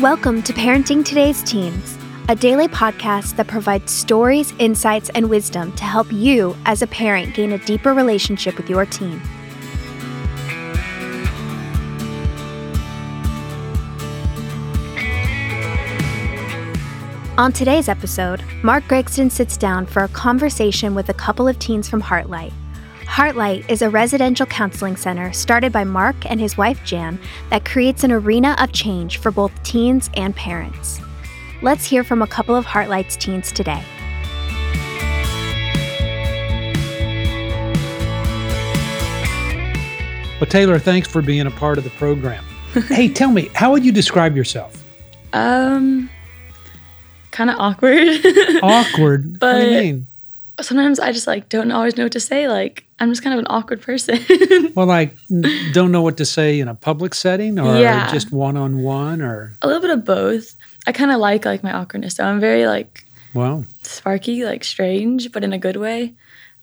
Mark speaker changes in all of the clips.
Speaker 1: Welcome to Parenting Today's Teens, a daily podcast that provides stories, insights, and wisdom to help you, as a parent, gain a deeper relationship with your teen. On today's episode, Mark Gregston sits down for a conversation with a couple of teens from Heartlight. Heartlight is a residential counseling center started by Mark and his wife Jan that creates an arena of change for both teens and parents. Let's hear from a couple of Heartlight's teens today.
Speaker 2: Well, Taylor, thanks for being a part of the program. hey, tell me, how would you describe yourself?
Speaker 3: Um, kind of awkward.
Speaker 2: Awkward. what do you mean?
Speaker 3: Sometimes I just like don't always know what to say. Like I'm just kind of an awkward person.
Speaker 2: Well, like, don't know what to say in a public setting, or
Speaker 3: Yeah.
Speaker 2: just one on one, or
Speaker 3: a little bit of both. I kind of like like my awkwardness. So I'm very like
Speaker 2: well,
Speaker 3: sparky, like strange, but in a good way.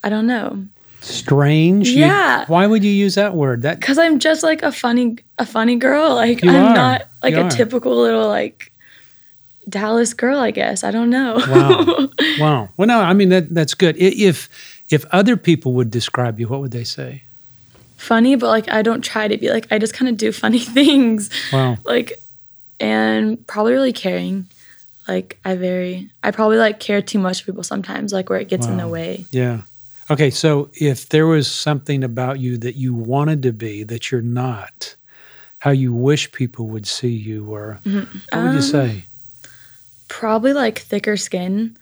Speaker 3: I don't know.
Speaker 2: strange. You-
Speaker 3: Yeah.
Speaker 2: why would you use that word? That
Speaker 3: Cause I'm just like a funny, a funny girl. Like
Speaker 2: You
Speaker 3: I'm
Speaker 2: are.
Speaker 3: not like
Speaker 2: You
Speaker 3: a
Speaker 2: are.
Speaker 3: typical little like Dallas girl. I guess I don't know.
Speaker 2: Wow. wow. Well, no, I mean that that's good. If if other people would describe you, what would they say?
Speaker 3: funny, but like I don't try to be like I just kind of do funny things.
Speaker 2: Wow.
Speaker 3: like and probably really caring like i very i probably like care too much for people sometimes like where it gets in the way
Speaker 2: Yeah. Okay, so if there was something about you that you wanted to be that you're not, how you wish people would see you, or what would you
Speaker 3: Um,
Speaker 2: say?
Speaker 3: Probably like thicker skin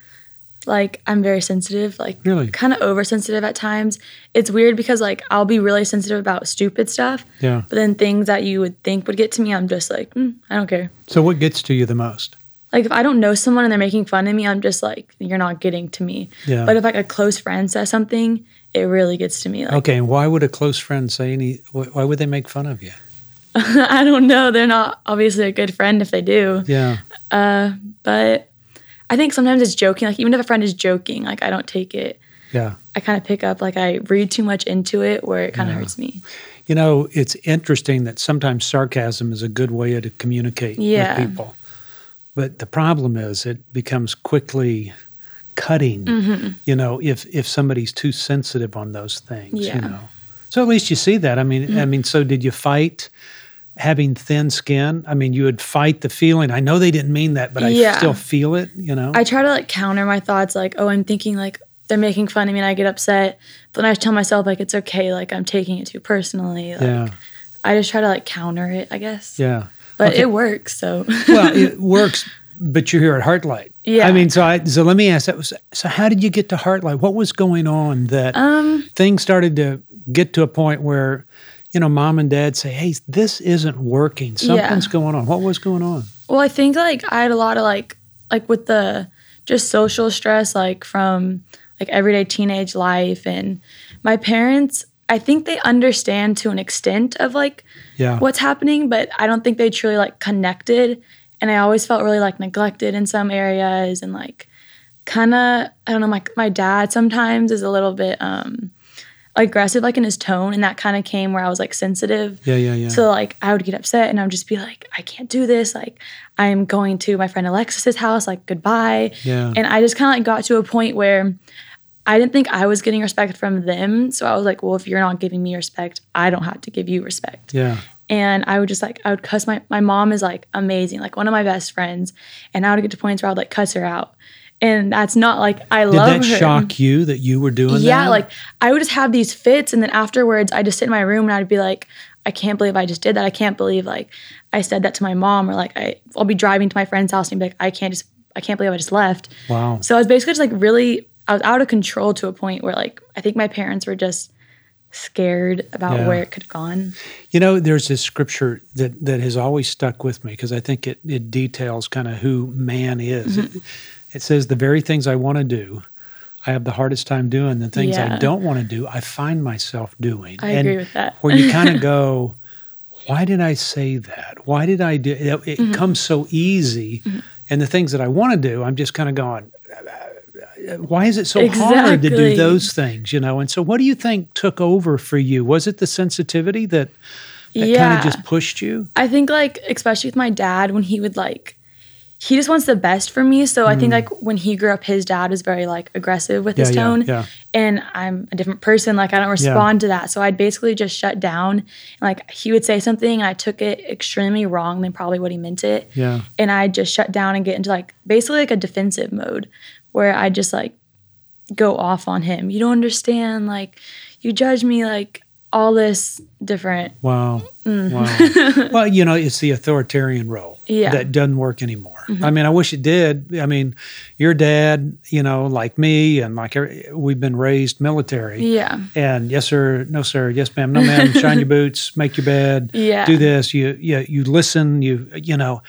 Speaker 3: like i'm very sensitive like
Speaker 2: Really?
Speaker 3: kind of oversensitive at times it's weird because like i'll be really sensitive about stupid stuff
Speaker 2: Yeah.
Speaker 3: but then things that you would think would get to me i'm just like mm, i don't care
Speaker 2: So what gets to you the most?
Speaker 3: like if i don't know someone and they're making fun of me i'm just like you're not getting to me
Speaker 2: Yeah.
Speaker 3: but if like a close friend says something it really gets to me like
Speaker 2: Okay, and why would a close friend say any? Why would they make fun of you?
Speaker 3: I don't know. They're not obviously a good friend if they do.
Speaker 2: Yeah.
Speaker 3: Uh, but I think sometimes it's joking. Like even if a friend is joking, like I don't take it.
Speaker 2: Yeah.
Speaker 3: I kind of pick up like I read too much into it where it kind of
Speaker 2: Yeah.
Speaker 3: hurts me.
Speaker 2: You know, it's interesting that sometimes sarcasm is a good way to communicate
Speaker 3: Yeah.
Speaker 2: with people. But the problem is it becomes quickly cutting,
Speaker 3: Mm-hmm.
Speaker 2: you know, if if somebody's too sensitive on those things,
Speaker 3: Yeah. Mm-hmm.
Speaker 2: know. So at least you see that. I mean, I mean, so did you fight having thin skin? I mean, you would fight the feeling. I know they didn't mean that, but I
Speaker 3: Yeah.
Speaker 2: still feel it, you know.
Speaker 3: I try to like counter my thoughts, like oh I'm thinking like they're making fun of me and I get upset. But then I tell myself like it's okay, like I'm taking it too personally. Like,
Speaker 2: yeah.
Speaker 3: I just try to like counter it, I guess.
Speaker 2: Yeah.
Speaker 3: But
Speaker 2: Okay.
Speaker 3: it works. So
Speaker 2: well, it works, but you're here at Heartlight.
Speaker 3: Yeah.
Speaker 2: I mean, so I so let me ask that. was So how did you get to Heartlight? What was going on that
Speaker 3: um
Speaker 2: things started to get to a point where, you know, mom and dad say, "Hey, this isn't working. Something's going on." What was going on?
Speaker 3: Well, I think like I had a lot of like like with the just social stress like from like everyday teenage life and my parents I think they understand to an extent of like
Speaker 2: Yeah.
Speaker 3: what's happening, but I don't think they truly like connected and I always felt really like neglected in some areas and like kind of I don't know my my dad sometimes is a little bit um aggressive like in his tone and that kind of came where I was like sensitive
Speaker 2: Yeah, yeah, yeah.
Speaker 3: so like I would get upset and I would just be like, I can't do this. Like I'm going to my friend Alexis's house, like goodbye.
Speaker 2: yeah.
Speaker 3: And I just kind of like got to a point where I didn't think I was getting respect from them. So I was like, well, if you're not giving me respect, I don't have to give you respect.
Speaker 2: yeah.
Speaker 3: And I would just like I would cuss my my mom is like amazing, like one of my best friends. And I would get to points where I would like cuss her out. And that's not like I
Speaker 2: Did
Speaker 3: love Did
Speaker 2: that
Speaker 3: her.
Speaker 2: shock you that you were doing
Speaker 3: Yeah,
Speaker 2: that?
Speaker 3: like I would just have these fits, and then afterwards, I just sit in my room and I'd be like, I can't believe I just did that. I can't believe like I said that to my mom, or like I, I'll be driving to my friend's house and be like, I can't just, I can't believe I just left.
Speaker 2: wow.
Speaker 3: So I was basically just like really, I was out of control to a point where like I think my parents were just scared about
Speaker 2: Yeah.
Speaker 3: where it could have gone.
Speaker 2: You know, there's this scripture that, that has always stuck with me because I think it, it details kind of who man is.
Speaker 3: Mm-hmm.
Speaker 2: It, it says, The very things I want to do, I have the hardest time doing. The things I don't want to do, I find myself doing.
Speaker 3: I
Speaker 2: and
Speaker 3: agree with that.
Speaker 2: where you kind of go, Why did I say that? Why did I do it? It
Speaker 3: Mm-hmm.
Speaker 2: comes so easy. And the things that I want to do, I'm just kind of going, why is it so hard to do those things, you know? And so what do you think took over for you? Was it the sensitivity that that kind of just pushed you?
Speaker 3: I think like especially with my dad when he would like he just wants the best for me. So I think like when he grew up his dad was very like aggressive with his
Speaker 2: Mm. Yeah, yeah,
Speaker 3: tone. And I'm a different person. Like I don't respond to that. So I'd basically just shut down. And like he would say something and I took it extremely wrong than probably what he meant it.
Speaker 2: Yeah.
Speaker 3: And I'd just shut down and get into like basically like a defensive mode where I just like go off on him. You don't understand, like you judge me like all this different
Speaker 2: Wow.
Speaker 3: Mm.
Speaker 2: Wow. well, you know, it's the authoritarian role
Speaker 3: Yeah. Mm-hmm.
Speaker 2: that doesn't work anymore. I mean, I wish it did. I mean, your dad, you know, like me and like every- we've been raised military.
Speaker 3: Yeah.
Speaker 2: And yes, sir. No, sir. Yes, ma'am. No, ma'am. Shine your boots. Make your bed.
Speaker 3: Yeah.
Speaker 2: Do this. You, you, you listen. You, you know.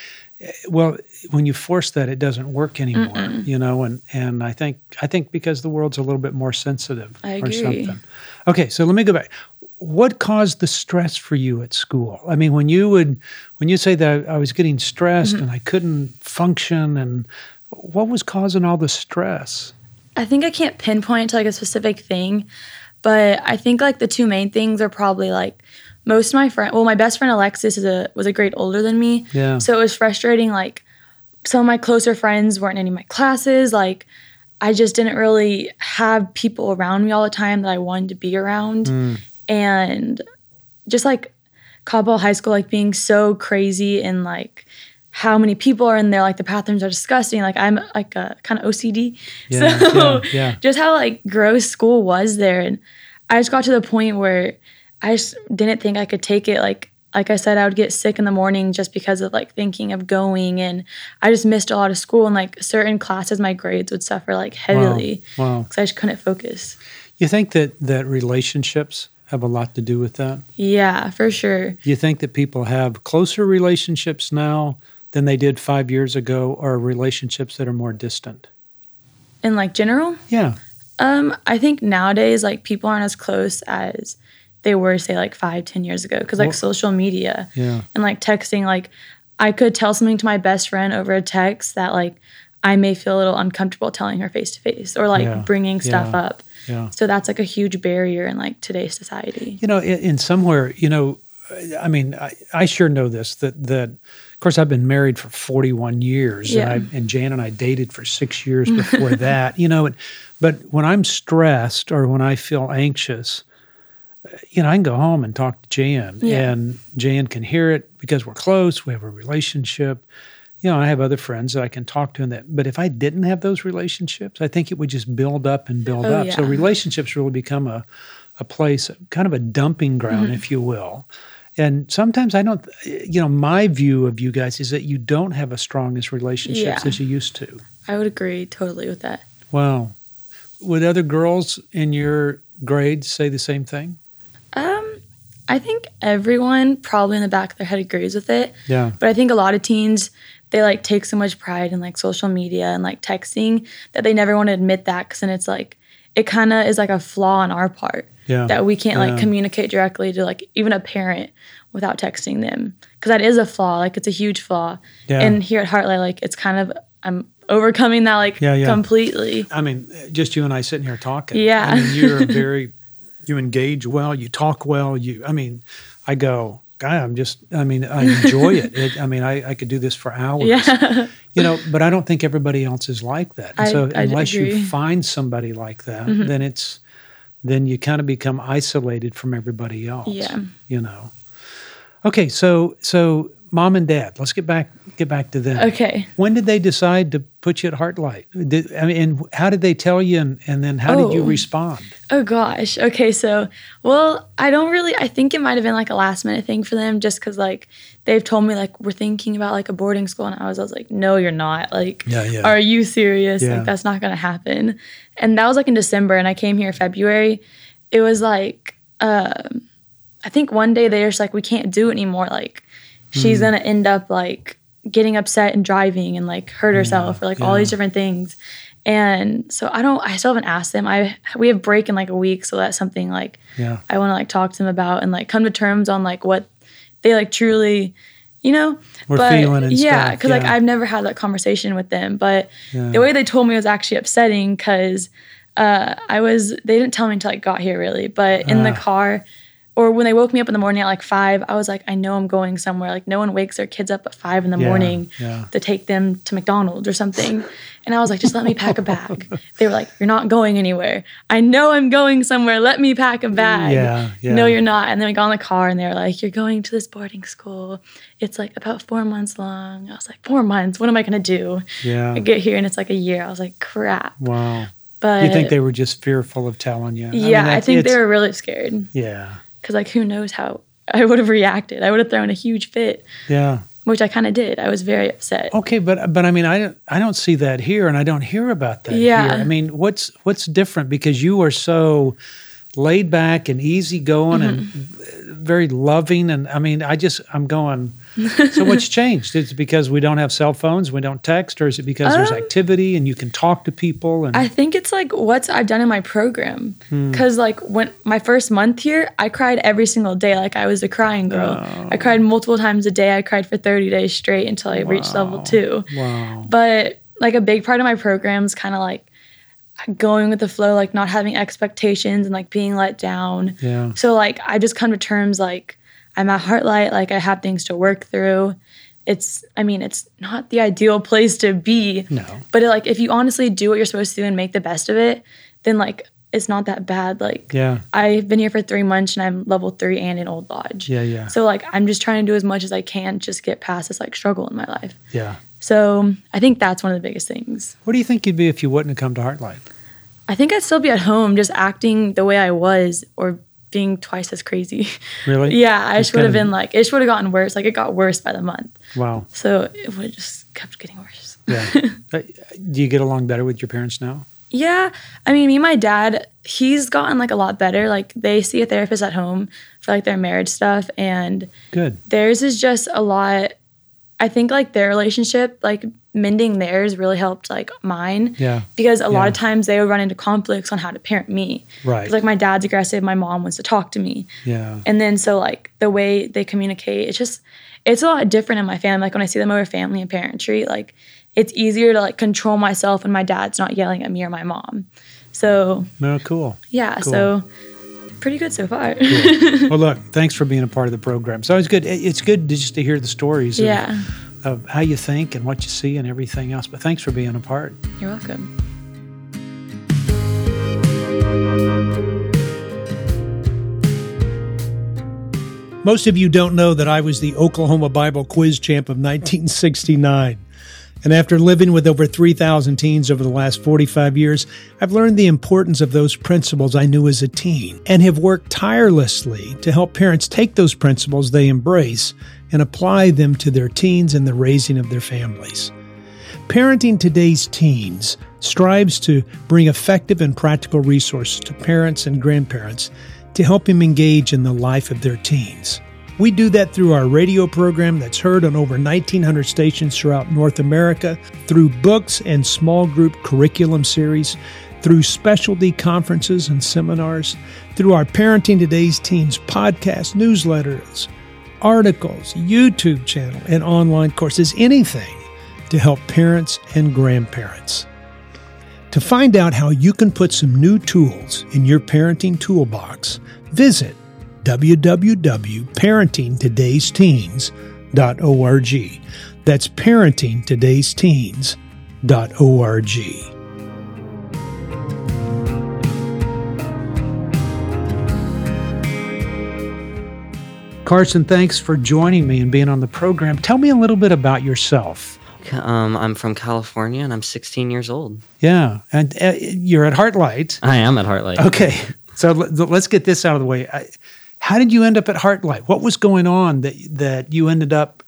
Speaker 2: Well, when you force that, it doesn't work anymore. You know, and and I think I think because the world's a little bit more sensitive
Speaker 3: I
Speaker 2: or
Speaker 3: agree.
Speaker 2: something. Okay, so let me go back. What caused the stress for you at school? I mean, when you would when you say that I was getting stressed
Speaker 3: Mm-hmm.
Speaker 2: and I couldn't function, and what was causing all the stress?
Speaker 3: I think I can't pinpoint to like a specific thing, but I think like the two main things are probably like most of my friend well my best friend Alexis is a was a grade older than me.
Speaker 2: Yeah.
Speaker 3: So it was frustrating like some of my closer friends weren't in any of my classes like I just didn't really have people around me all the time that I wanted to be around and just like Coppell High School like being so crazy and like how many people are in there like the bathrooms are disgusting. Like I'm like a kind of OCD
Speaker 2: Yeah,
Speaker 3: so
Speaker 2: yeah, yeah.
Speaker 3: just how like gross school was there. And I just got to the point where I just didn't think I could take it. Like like I said I would get sick in the morning just because of like thinking of going. And I just missed a lot of school. And like certain classes my grades would suffer like heavily
Speaker 2: Wow.
Speaker 3: because I just couldn't focus.
Speaker 2: You think that that relationships have a lot to do with that?
Speaker 3: yeah for sure
Speaker 2: Do you think that people have closer relationships now than they did five years ago, or relationships that are more distant?
Speaker 3: in like general
Speaker 2: Yeah.
Speaker 3: Um, I think nowadays, like people aren't as close as they were, say, like five, ten years ago, because like
Speaker 2: Well-
Speaker 3: social media
Speaker 2: Yeah.
Speaker 3: and like texting, like I could tell something to my best friend over a text that like I may feel a little uncomfortable telling her face to face or like
Speaker 2: Yeah,
Speaker 3: bringing stuff
Speaker 2: yeah,
Speaker 3: up.
Speaker 2: Yeah.
Speaker 3: So that's like a huge barrier in like today's society.
Speaker 2: You know, in, in somewhere, you know, I mean, I, I sure know this that that of course I've been married for 41 years
Speaker 3: Yeah.
Speaker 2: and, I, and Jan and I dated for six years before that, you know, and, but when I'm stressed or when I feel anxious, you know, I can go home and talk to Jan
Speaker 3: Yeah.
Speaker 2: and Jan can hear it because we're close, we have a relationship. You know, I have other friends that I can talk to and that, but if I didn't have those relationships, I think it would just build up and build
Speaker 3: Oh,
Speaker 2: up. So relationships really become a, a place, kind of a dumping ground,
Speaker 3: Mm-hmm.
Speaker 2: if you will. And sometimes I don't, you know, my view of you guys is that you don't have as strong as relationships
Speaker 3: Yeah.
Speaker 2: as you used to.
Speaker 3: I would agree totally with that.
Speaker 2: Wow. Would other girls in your grade say the same thing?
Speaker 3: I think everyone probably in the back of their head agrees with it.
Speaker 2: Yeah.
Speaker 3: But I think a lot of teens they like take so much pride in like social media and like texting that they never want to admit that because then it's like it kind of is like a flaw on our part
Speaker 2: Yeah.
Speaker 3: that we can't
Speaker 2: Yeah.
Speaker 3: like communicate directly to like even a parent without texting them because that is a flaw like it's a huge flaw
Speaker 2: Yeah.
Speaker 3: and here at heartlight like it's kind of i'm overcoming that like
Speaker 2: Yeah, yeah.
Speaker 3: completely
Speaker 2: I mean, just you and I sitting here talking.
Speaker 3: Yeah.
Speaker 2: I mean, you're a very, you engage well, you talk well. You, I mean, I go, God, I'm just, I mean, I enjoy it. it I mean, I, I could do this for hours.
Speaker 3: yeah
Speaker 2: You know, but I don't think everybody else is like that.
Speaker 3: I-
Speaker 2: so unless you find somebody like that,
Speaker 3: Mm-hmm.
Speaker 2: then it's, then you kind of become isolated from everybody else.
Speaker 3: Yeah.
Speaker 2: You know. Okay, so so mom and dad, let's get back get back to them.
Speaker 3: okay
Speaker 2: When did they decide to put you at Heartlight? Did, I mean, and how did they tell you, and, and then how did you
Speaker 3: Oh.
Speaker 2: respond?
Speaker 3: Oh gosh. Okay, so well, I don't really I think it might have been like a last minute thing for them just cuz like they've told me like we're thinking about like a boarding school and I was I was like no you're not. Like
Speaker 2: Yeah, yeah.
Speaker 3: are you serious?
Speaker 2: Yeah.
Speaker 3: Like that's not going to happen. And that was like in December and I came here February. It was like um I think one day they were just like we can't do it anymore like she's going to end up like getting upset and driving and like hurt herself or like all these different things. And so I don't I still haven't asked them. I we have break in like a week, so that's something like
Speaker 2: Yeah,
Speaker 3: I want to like talk to them about and like come to terms on like what they like truly, you know,
Speaker 2: We're
Speaker 3: but
Speaker 2: feeling and
Speaker 3: yeah, because like. I've never had that conversation with them. But
Speaker 2: Yeah.
Speaker 3: the way they told me was actually upsetting because uh, I was they didn't tell me until I got here really, but in the
Speaker 2: Ah.
Speaker 3: car. Or when they woke me up in the morning at like five, I was like, I know I'm going somewhere. Like no one wakes their kids up at five in the
Speaker 2: Yeah,
Speaker 3: morning
Speaker 2: yeah.
Speaker 3: to take them to McDonald's or something. And I was like, just let me pack a bag. they were like, you're not going anywhere. I know I'm going somewhere. Let me pack a bag.
Speaker 2: Yeah, yeah.
Speaker 3: No, you're not. And then we got in the car and they were like, you're going to this boarding school. It's like about four months long. I was like, four months? What am I going to do?
Speaker 2: Yeah.
Speaker 3: I get here and it's like a year. I was like, crap.
Speaker 2: Wow.
Speaker 3: But
Speaker 2: You think they were just fearful of telling you?
Speaker 3: yeah, I,
Speaker 2: that's-
Speaker 3: think they were really scared
Speaker 2: Yeah.
Speaker 3: Because like who knows how I would have reacted. I would have thrown a huge fit,
Speaker 2: Yeah.
Speaker 3: which I kind of did. I was very upset.
Speaker 2: Okay, but but I mean, I don't I don't see that here, and I don't hear about that
Speaker 3: Yeah.
Speaker 2: here. I mean, what's what's different because you are so laid back and easygoing and
Speaker 3: Mm-hmm.
Speaker 2: very loving, and I mean, I just I'm going. So what's changed? It's because we don't have cell phones, we don't text, or is it because there's
Speaker 3: Um,
Speaker 2: activity and you can talk to people? And
Speaker 3: I think it's like what I've done in my program.
Speaker 2: Hmm.
Speaker 3: Because like when my first month here, I cried every single day. Like I was a crying girl. I cried multiple times a day. I cried for 30 days straight until I reached level two.
Speaker 2: wow,
Speaker 3: But like a big part of my program is kind of like going with the flow, like not having expectations and like being let down.
Speaker 2: yeah,
Speaker 3: So like I just come to terms like I'm at Heartlight, like I have things to work through. It's I mean, it's not the ideal place to be.
Speaker 2: no,
Speaker 3: But it, like if you honestly do what you're supposed to do and make the best of it, then like it's not that bad. Like
Speaker 2: yeah,
Speaker 3: I've been here for three months and I'm level three and in Old Lodge.
Speaker 2: yeah, yeah,
Speaker 3: So like I'm just trying to do as much as I can, just get past this like struggle in my life.
Speaker 2: yeah.
Speaker 3: So I think that's one of the biggest things.
Speaker 2: What do you think you'd be if you wouldn't have come to Heartlight?
Speaker 3: I think I'd still be at home just acting the way I was or being twice as crazy.
Speaker 2: Really?
Speaker 3: yeah, I
Speaker 2: Just
Speaker 3: just would have been like, it just would have gotten worse. Like it got worse by the month.
Speaker 2: Wow.
Speaker 3: So it would have just kept getting worse.
Speaker 2: Yeah. Uh, do you get along better with your parents now?
Speaker 3: Yeah, I mean, me and my dad, he's gotten like a lot better. Like they see a therapist at home for like their marriage stuff, and
Speaker 2: Good.
Speaker 3: theirs is just a lot. I think like their relationship, like mending theirs, really helped like mine
Speaker 2: Yeah.
Speaker 3: because a lot of times they would run into conflicts on how to parent me.
Speaker 2: Right.
Speaker 3: Like my dad's aggressive, my mom wants to talk to me,
Speaker 2: Yeah.
Speaker 3: and then so like the way they communicate, it's just it's a lot different in my family. Like when I see them over family and parentry, like it's easier to like control myself when my dad's not yelling at me or my mom. So
Speaker 2: No, cool.
Speaker 3: yeah,
Speaker 2: Cool.
Speaker 3: so pretty good so far.
Speaker 2: well, look, thanks for being a part of the program. So it's good. It's good to just to hear the stories
Speaker 3: yeah,
Speaker 2: of how you think and what you see and everything else. But thanks for being a part.
Speaker 3: you're welcome.
Speaker 4: Most of you don't know that I was the Oklahoma Bible quiz champ of 1969. And after living with over 3,000 teens over the last 45 years, I've learned the importance of those principles I knew as a teen and have worked tirelessly to help parents take those principles they embrace and apply them to their teens and the raising of their families. Parenting Today's Teens strives to bring effective and practical resources to parents and grandparents to help them engage in the life of their teens. We do that through our radio program that's heard on over 1,900 stations throughout North America, through books and small group curriculum series, through specialty conferences and seminars, through our Parenting Today's Teens podcast, newsletters, articles, YouTube channel, and online courses, anything to help parents and grandparents. To find out how you can put some new tools in your parenting toolbox, visit www.parentingtodaysteens.org. That's parentingtodaysteens.org.
Speaker 2: Carson, thanks for joining me and being on the program. Tell me a little bit about yourself.
Speaker 5: Um, I'm from California and I'm 16 years old.
Speaker 2: Yeah, and uh, you're at Heartlight.
Speaker 5: I am at Heartlight.
Speaker 2: Okay, so let- let's get this out of the way. I, how did you end up at Heartlight? What was going on that that you ended up?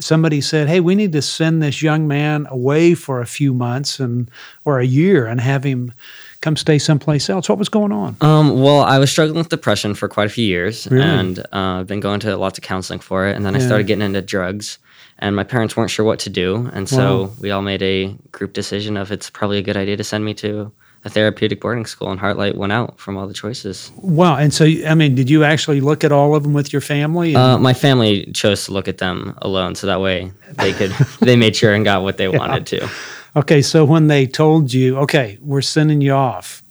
Speaker 2: Somebody said, "Hey, we need to send this young man away for a few months and or a year and have him come stay someplace else." What was going on?
Speaker 5: Um, well, I was struggling with depression for quite a few years,
Speaker 2: Really?
Speaker 5: and uh, I've been going to lots of counseling for it. And then I started getting into drugs, and my parents weren't sure what to do, and so
Speaker 2: Wow.
Speaker 5: we all made a group decision of it's probably a good idea to send me to a therapeutic boarding school. And Heartlight went out from all the choices.
Speaker 2: Wow, and so I mean, did you actually look at all of them with your family? And-
Speaker 5: Uh, my family chose to look at them alone, so that way they could they made sure and got what they wanted to.
Speaker 2: Okay, so when they told you, "Okay, we're sending you off,"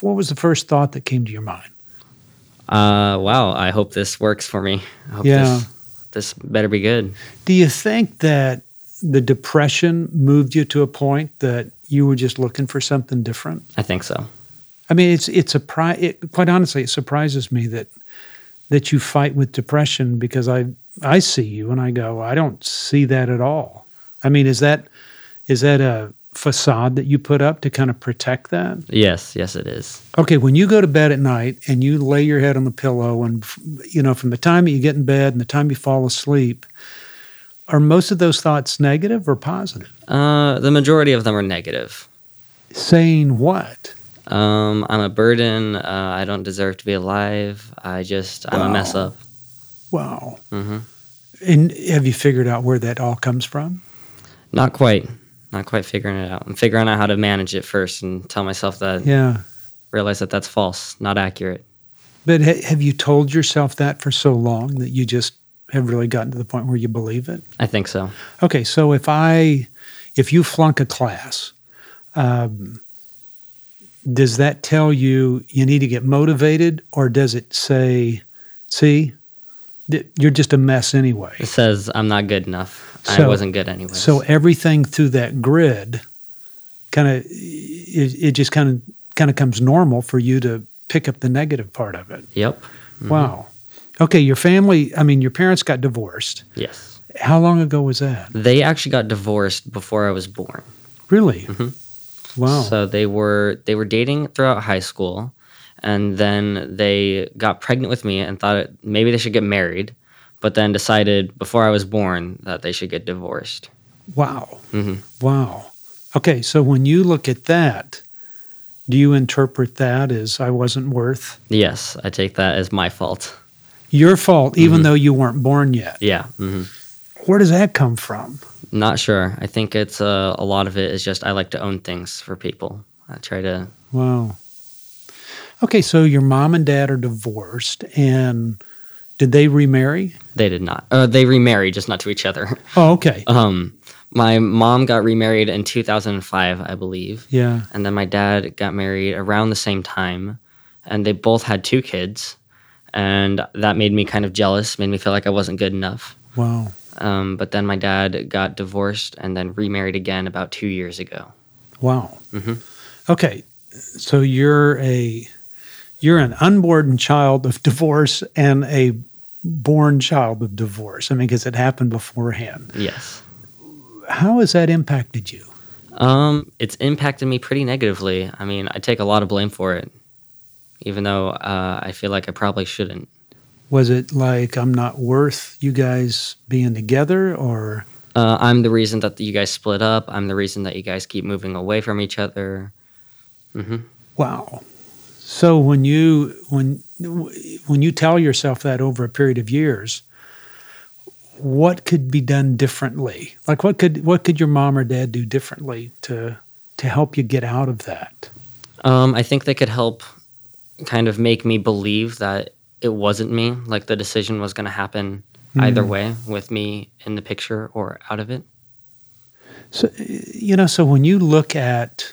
Speaker 2: what was the first thought that came to your mind?
Speaker 5: Uh, wow. I hope this works for me. I hope
Speaker 2: Yeah.
Speaker 5: this, this better be good.
Speaker 2: Do you think that the depression moved you to a point that you were just looking for something different?
Speaker 5: I think so.
Speaker 2: I mean, it's it's a pri- it, quite honestly, it surprises me that that you fight with depression because I I see you and I go, I don't see that at all. I mean, is that is that a facade that you put up to kind of protect that?
Speaker 5: Yes. Yes, it is.
Speaker 2: Okay, when you go to bed at night and you lay your head on the pillow, and you know, from the time that you get in bed and the time you fall asleep, are most of those thoughts negative or positive?
Speaker 5: Uh, the majority of them are negative.
Speaker 2: Saying what?
Speaker 5: Um, I'm a burden. Uh, I don't deserve to be alive. I just, I'm a mess up.
Speaker 2: Wow.
Speaker 5: hmm
Speaker 2: And have you figured out where that all comes from?
Speaker 5: Not quite. Not quite figuring it out. I'm figuring out how to manage it first and tell myself that,
Speaker 2: Yeah.
Speaker 5: realize that that's false, not accurate.
Speaker 2: But ha- have you told yourself that for so long that you just have really gotten to the point where you believe it?
Speaker 5: I think so.
Speaker 2: Okay, so if I, if you flunk a class, um, does that tell you you need to get motivated, or does it say, "See, th- you're just a mess anyway"?
Speaker 5: It says I'm not good enough. I
Speaker 2: So-
Speaker 5: wasn't good anyway.
Speaker 2: So everything through that grid, kind of, it, it just kind of kind of comes normal for you to pick up the negative part of it.
Speaker 5: yep.
Speaker 2: Wow. Okay, your family. I mean, your parents got divorced.
Speaker 5: Yes.
Speaker 2: How long ago was that?
Speaker 5: They actually got divorced before I was born.
Speaker 2: Really?
Speaker 5: Mhm.
Speaker 2: Wow.
Speaker 5: So they were they were dating throughout high school, and then they got pregnant with me and thought it, maybe they should get married, but then decided before I was born that they should get divorced.
Speaker 2: Wow.
Speaker 5: hmm
Speaker 2: Wow. Okay, so when you look at that, do you interpret that as I wasn't worth
Speaker 5: Yes, I take that as my fault.
Speaker 2: your fault, even though you weren't born yet?
Speaker 5: Yeah. hmm
Speaker 2: Where does that come from?
Speaker 5: Not sure. I think it's uh, a lot of it is just I like to own things for people. I try to.
Speaker 2: Wow. Okay, so your mom and dad are divorced, and did they remarry?
Speaker 5: They did not. Uh, they remarried, just not to each other.
Speaker 2: Oh, okay.
Speaker 5: Um, my mom got remarried in 2005, I believe,
Speaker 2: Yeah.
Speaker 5: and then my dad got married around the same time, and they both had two kids, and that made me kind of jealous, made me feel like I wasn't good enough.
Speaker 2: Wow.
Speaker 5: Um, but then my dad got divorced and then remarried again about two years ago.
Speaker 2: Wow.
Speaker 5: Mhm.
Speaker 2: Okay, so you're a you're an unborn child of divorce and a born child of divorce. I mean, because it happened beforehand.
Speaker 5: Yes.
Speaker 2: How has that impacted you?
Speaker 5: Um, it's impacted me pretty negatively. I mean, I take a lot of blame for it, even though uh, I feel like I probably shouldn't.
Speaker 2: Was it like I'm not worth you guys being together, or
Speaker 5: Uh, I'm the reason that you guys split up. I'm the reason that you guys keep moving away from each other. hmm
Speaker 2: wow? So when you when when you tell yourself that over a period of years, what could be done differently? Like what could what could your mom or dad do differently to to help you get out of that?
Speaker 5: Um, I think they could help kind of make me believe that it wasn't me, like the decision was going to happen either way with me in the picture or out of it.
Speaker 2: So you know, so when you look at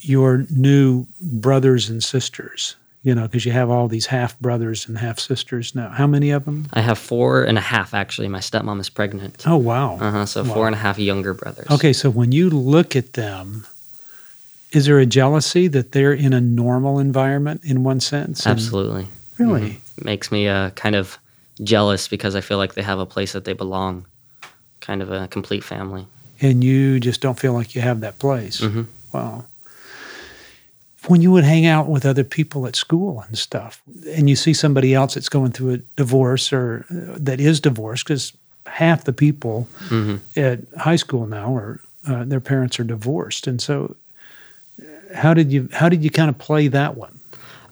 Speaker 2: your new brothers and sisters, you know, because you have all these half brothers and half sisters now. How many of them?
Speaker 5: I have four and a half, actually. My stepmom is pregnant.
Speaker 2: Oh wow.
Speaker 5: Uh huh. So
Speaker 2: Wow.
Speaker 5: four and a half younger brothers.
Speaker 2: Okay, so when you look at them, is there a jealousy that they're in a normal environment in one sense? And-
Speaker 5: Absolutely.
Speaker 2: Really?
Speaker 5: Mhm. Makes me uh, kind of jealous because I feel like they have a place that they belong. Kind of a complete family.
Speaker 2: And you just don't feel like you have that place.
Speaker 5: Mhm.
Speaker 2: Wow. When you would hang out with other people at school and stuff, and you see somebody else that's going through a divorce or uh, that is divorced, because half the people
Speaker 5: hmm
Speaker 2: at high school now are uh, their parents are divorced, and so uh, how did you how did you kind of play that one?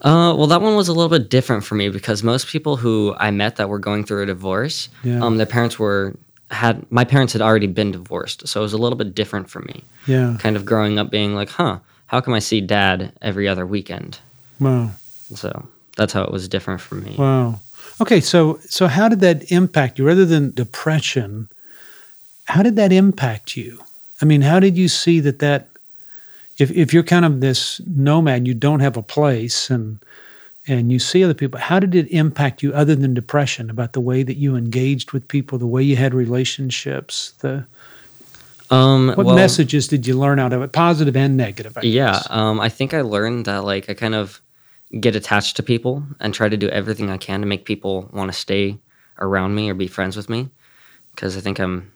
Speaker 5: Uh, well, that one was a little bit different for me because most people who I met that were going through a divorce,
Speaker 2: Yeah.
Speaker 5: um, their parents were had my parents had already been divorced, so it was a little bit different for me.
Speaker 2: Yeah.
Speaker 5: Kind of growing up being like, huh, how come I see dad every other weekend?
Speaker 2: Wow.
Speaker 5: So that's how it was different for me.
Speaker 2: Wow. Okay, so so how did that impact you? Rather than depression, how did that impact you? I mean, how did you see that that if if you're kind of this nomad, you don't have a place and and you see other people, how did it impact you other than depression about the way that you engaged with people, the way you had relationships, the
Speaker 5: Um,
Speaker 2: what
Speaker 5: well,
Speaker 2: messages did you learn out of it, positive and negative? I
Speaker 5: Yeah, um, I think I learned that like I kind of get attached to people and try to do everything I can to make people want to stay around me or be friends with me, because I think I'm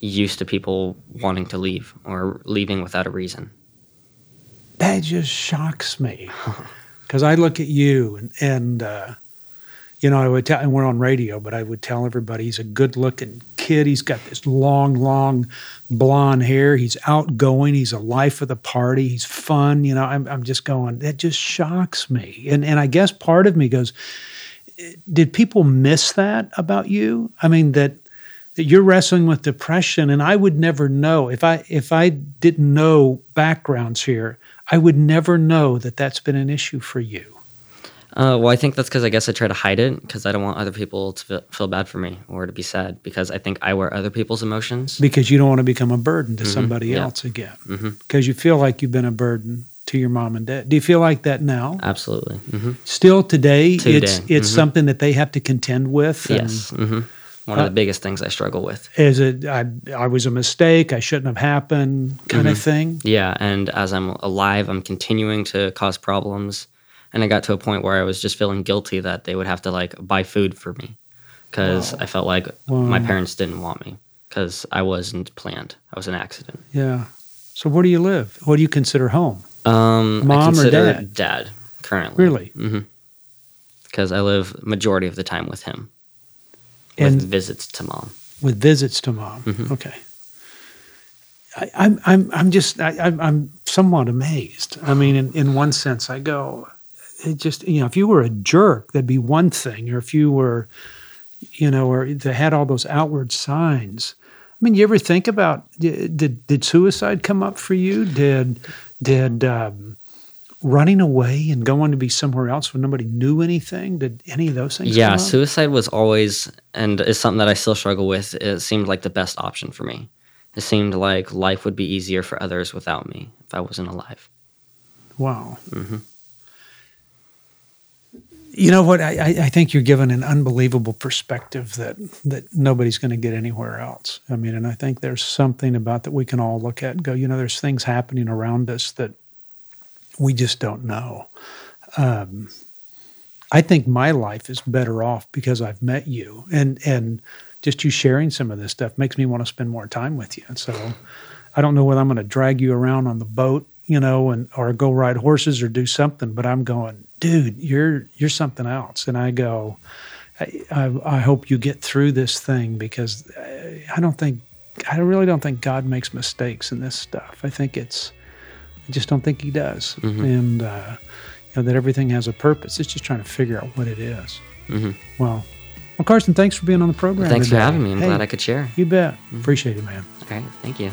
Speaker 5: used to people wanting to leave or leaving without a reason.
Speaker 2: that just shocks me because I look at you and, and uh, you know, I would tell, and we're on radio, but I would tell everybody he's a good looking kid. He's got this long, long blonde hair. He's outgoing. He's a life of the party. He's fun. You know, I'm, I'm just going, that just shocks me. And, and I guess part of me goes, did people miss that about you? I mean, that, that you're wrestling with depression and I would never know if I if I didn't know backgrounds here I would never know that that's been an issue for you.
Speaker 5: Uh, well, I think that's because I guess I try to hide it because I don't want other people to feel, bad for me or to be sad because I think I wear other people's emotions.
Speaker 2: Because you don't want to become a burden to somebody
Speaker 5: yeah.
Speaker 2: else again.
Speaker 5: hmm
Speaker 2: Because you feel like you've been a burden to your mom and dad. Do you feel like that now?
Speaker 5: Absolutely. hmm
Speaker 2: Still today, it's
Speaker 5: Today,
Speaker 2: it's
Speaker 5: mhm.
Speaker 2: something that they have to contend with. and
Speaker 5: Yes. hmm One of
Speaker 2: Uh,
Speaker 5: the biggest things I struggle with.
Speaker 2: Is it I, I was a mistake, I shouldn't have happened kind of thing?
Speaker 5: Yeah, and as I'm alive, I'm continuing to cause problems. And I got to a point where I was just feeling guilty that they would have to like buy food for me because I felt like my parents didn't want me because I wasn't planned. I was an accident.
Speaker 2: Yeah. So where do you live? What do you consider home?
Speaker 5: Um,
Speaker 2: Mom
Speaker 5: I
Speaker 2: or dad?
Speaker 5: dad currently.
Speaker 2: Really?
Speaker 5: Because I live majority of the time with him, with
Speaker 2: And
Speaker 5: visits to mom.
Speaker 2: with visits to mom.
Speaker 5: Mhm.
Speaker 2: Okay. I, I'm I'm I'm just I, I'm I'm somewhat amazed. I mean, in, in one sense, I go, it just you know, if you were a jerk, that'd be one thing, or if you were, you know, or they had all those outward signs. I mean, you ever think about did did suicide come up for you? Did did um, running away and going to be somewhere else when nobody knew anything? Did any of those things?
Speaker 5: Yeah,
Speaker 2: come up?
Speaker 5: suicide was always and is something that I still struggle with. It seemed like the best option for me. It seemed like life would be easier for others without me if I wasn't alive.
Speaker 2: Wow.
Speaker 5: Mhm.
Speaker 2: You know what? I, I think you're given an unbelievable perspective that that nobody's going to get anywhere else. I mean, and I think there's something about that we can all look at and go, you know, there's things happening around us that we just don't know. Um, I think my life is better off because I've met you, and and just you sharing some of this stuff makes me want to spend more time with you. And so, I don't know whether I'm going to drag you around on the boat, you know, and or go ride horses or do something, but I'm going, dude, you're you're something else. And I go, I, I, I hope you get through this thing because I, I don't think I really don't think God makes mistakes in this stuff. I think it's I just don't think He does, and uh, you know that everything has a purpose. It's just trying to figure out what it is.
Speaker 5: Mhm.
Speaker 2: Well, well, Carson, thanks for being on the program.
Speaker 5: Thanks for having me. I'm
Speaker 2: Hey,
Speaker 5: glad I could share.
Speaker 2: You bet. Appreciate it, man.
Speaker 5: All right, thank you.